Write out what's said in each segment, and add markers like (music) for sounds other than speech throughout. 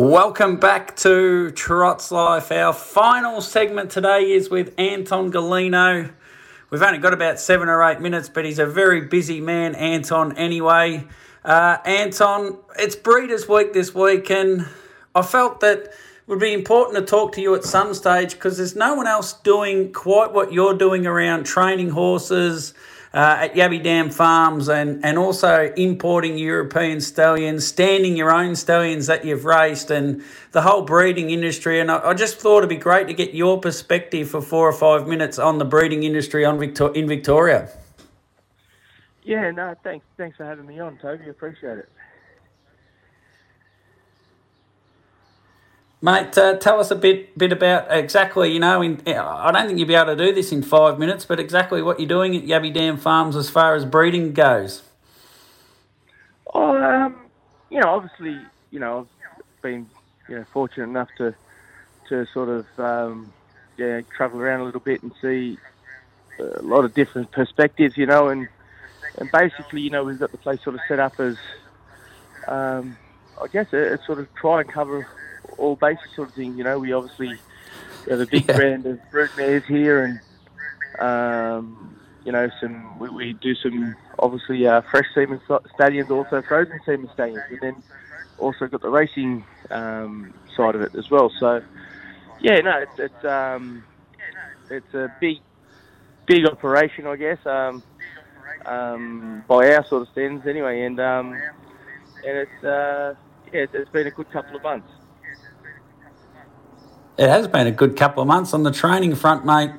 Welcome back to Trots Life. Our final segment today is with Anton Golino. We've only got about seven or eight minutes, but he's a very busy man, Anton, anyway. Uh, Anton, it's Breeders' Week this week, and I felt that it would be important to talk to you at some stage because there's no one else doing quite what you're doing around training horses, uh, at Yabby Dam Farms and, and also importing European stallions, standing your own stallions that you've raced, and the whole breeding industry. And I, I, just thought it'd be great to get your perspective for four or five minutes on the breeding industry on Victor- in Victoria. Yeah, no, thanks. Thanks for having me on, Toby. Appreciate it. Mate, uh, tell us a bit bit about exactly, you know, in, I don't think you'll be able to do this in five minutes, but exactly what you're doing at Yabby Dam Farms as far as breeding goes. Um, you know, obviously, you know, I've been, you know, fortunate enough to to sort of, um, yeah, travel around a little bit and see a lot of different perspectives, you know, and and basically, you know, we've got the place sort of set up as, um, I guess, a sort of try and cover all bases sort of thing. You know, we obviously have a big yeah. brand of broodmares here, and um, you know, some we, we do some obviously uh, fresh semen stallions, also frozen semen stallions, and then also got the racing um, side of it as well. So, yeah, no, it's it's, um, it's a big big operation, I guess, um, um, by our sort of standards anyway, and um, and it's uh, yeah, it's, it's been a good couple of months. It has been a good couple of months on the training front, mate.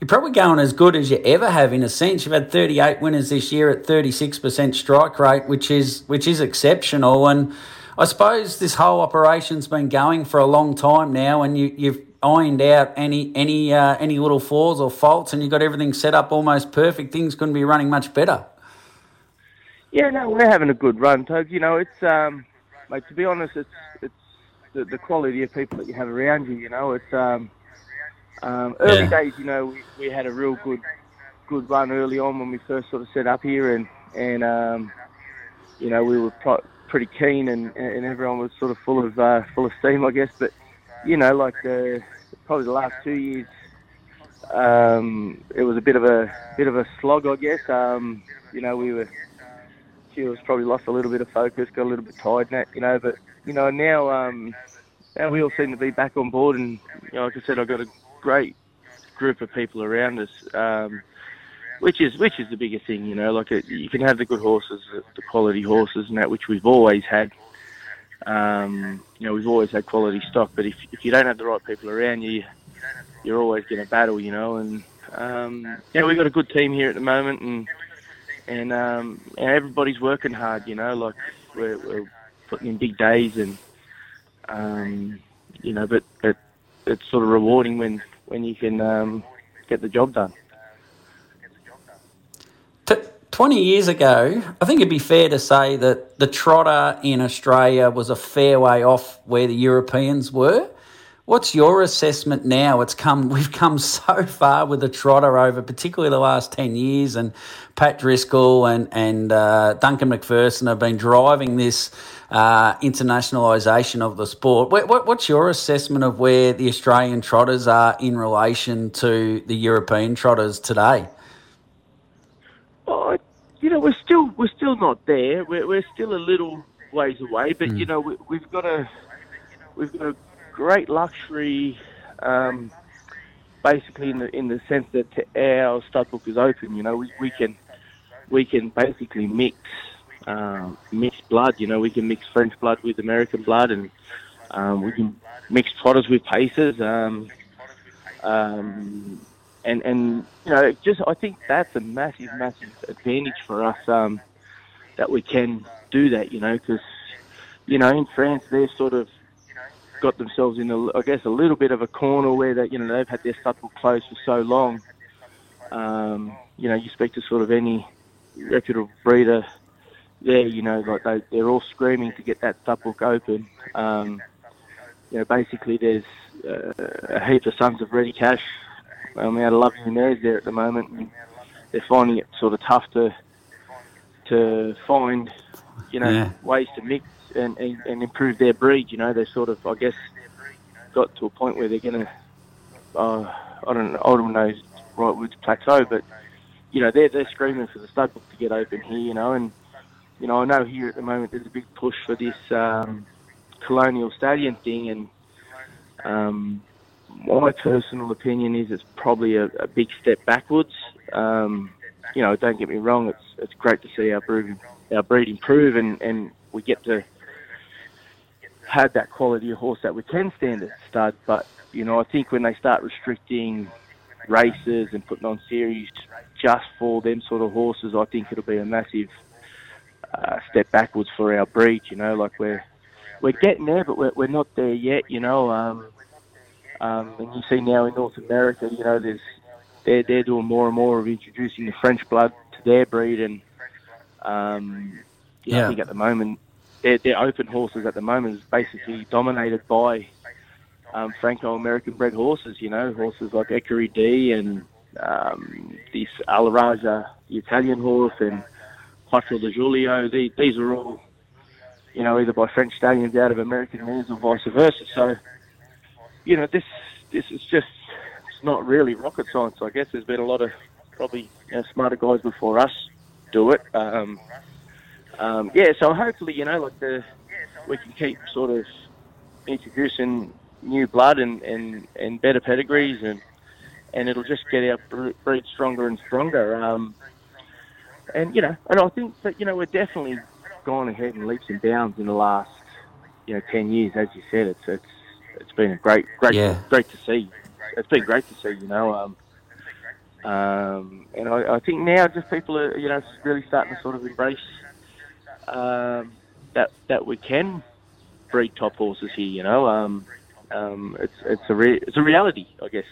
You're probably going as good as you ever have in a sense. You've had 38 winners this year at 36% strike rate, which is which is exceptional. And I suppose this whole operation's been going for a long time now, and you, you've ironed out any any uh, any little flaws or faults, and you've got everything set up almost perfect. Things couldn't be running much better. Yeah, no, we're having a good run, Tug. You know, it's um, mate. To be honest, it's it's the, the quality of people that you have around you. You know, it's um, um, early yeah. days. You know, we, we had a real good good run early on when we first sort of set up here, and and um, you know we were pro- pretty keen, and, and everyone was sort of full of uh, full of steam, I guess. But you know, like the probably the last two years, um, it was a bit of a bit of a slog, I guess. Um, you know, we were. She was probably lost a little bit of focus, got a little bit tired, that you know. But you know, now um, now we all seem to be back on board, and you know, like I said, I've got a great group of people around us, um, which is which is the biggest thing. You know, like it, you can have the good horses, the quality horses, and that which we've always had. Um, you know, we've always had quality stock, but if if you don't have the right people around you, you're always going to battle. You know, and um, yeah, we've got a good team here at the moment, and and um, and everybody's working hard. You know, like we're, we're putting in big days and um, you know, but it, it's sort of rewarding when when you can um, get the job done. T- 20 years ago, I think it'd be fair to say that the trotter in Australia was a fair way off where the Europeans were. What's your assessment now? It's come (laughs) we've come so far with the trotter over particularly the last 10 years and Pat Driscoll and and uh, Duncan McPherson have been driving this uh, internationalisation of the sport. What, what, what's your assessment of where the Australian trotters are in relation to the European trotters today? Oh, you know, we're still we're still not there. We're, we're still a little ways away, but mm. you know, we, have got a we've got a great luxury. Um, basically, in the in the sense that our stud book is open, you know, we, we can we can basically mix um, mixed blood. You know, we can mix French blood with American blood, and um, we can mix trotters with pacers. Um, um, and and you know, just I think that's a massive, massive advantage for us um, that we can do that. You know, because you know in France they're sort of got themselves in, a, I guess, a little bit of a corner where they, you know, they've had their stud closed for so long. Um, you know, you speak to sort of any reputable breeder there, you know, like they, they're all screaming to get that book open. Um, you know, basically there's uh, a heap of sons of ready cash. We had a lovely mares there at the moment, and they're finding it sort of tough to to find, you know, yeah. ways to mix and, and, and, improve their breed. You know, they sort of, I guess, got to a point where they're going to, uh, I don't know, I don't know right words plateau, but you know, they're they're screaming for the stud book to get open here. You know, and you know, I know here at the moment there's a big push for this um, colonial stallion thing, and um, my personal opinion is it's probably a, a big step backwards. Um, you know, don't get me wrong, it's it's great to see our breed our breed improve, and, and we get to have that quality of horse that we can stand at stud. But you know, I think when they start restricting races and putting on series just for them sort of horses, I think it'll be a massive uh, step backwards for our breed. You know, like we're we're getting there, but we're, we're not there yet. You know, um, um, and you see now in North America, you know, there's they're they're doing more and more of introducing the French blood to their breed, and um, yeah, I think at the moment their, their open horses at the moment is basically dominated by um, Franco-American bred horses. You know, horses like Ecurie D and um, this Alrajah, the Italian horse, and Quattro de Giulio. These, these are all, you know, either by French stallions out of American mares or vice versa. So, you know, this this is just it's not really rocket science. I guess there's been a lot of probably you know, smarter guys before us do it. Um, um, yeah, so hopefully, you know, like the we can keep sort of introducing new blood and, and, and better pedigrees and and it'll just get our breed stronger and stronger. Um, and you know, and I think that you know we're definitely gone ahead in leaps and bounds in the last you know ten years, as you said. It's it's it's been a great great yeah. great to see. It's been great to see. You know. Um, um, and I, I think now just people are, you know, really starting to sort of embrace um, that that we can breed top horses here. You know, um, um, it's it's a re- it's a reality, I guess.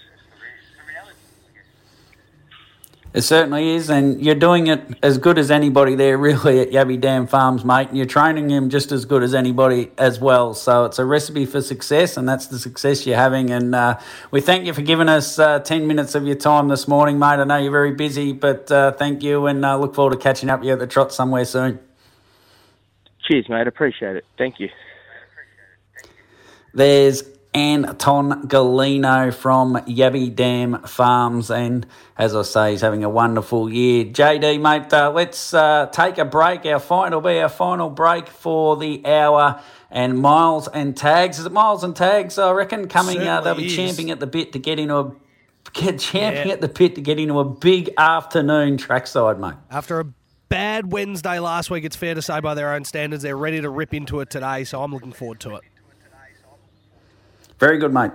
It certainly is, and you're doing it as good as anybody there, (laughs) really, at Yabby Dam Farms, mate. And you're training him just as good as anybody as well. So it's a recipe for success, and that's the success you're having. And uh, we thank you for giving us uh, 10 minutes of your time this morning, mate. I know you're very busy, but uh, thank you, and uh, look forward to catching up with you at the trot somewhere soon. Cheers, mate. Appreciate it. Thank you. There's Anton Golino from Yabby Dam Farms. And as I say, he's having a wonderful year. JD, mate, uh, let's uh, take a break. Our final be our final break for the hour. And Miles and Tags. Is it Miles and Tags, I reckon, coming? Uh, they'll be is. champing at the bit to get into a (laughs) get champing yeah. at the pit to get into a big afternoon trackside, mate. After a bad Wednesday last week, it's fair to say by their own standards, they're ready to rip into it today. So I'm looking forward to it. Very good, mate.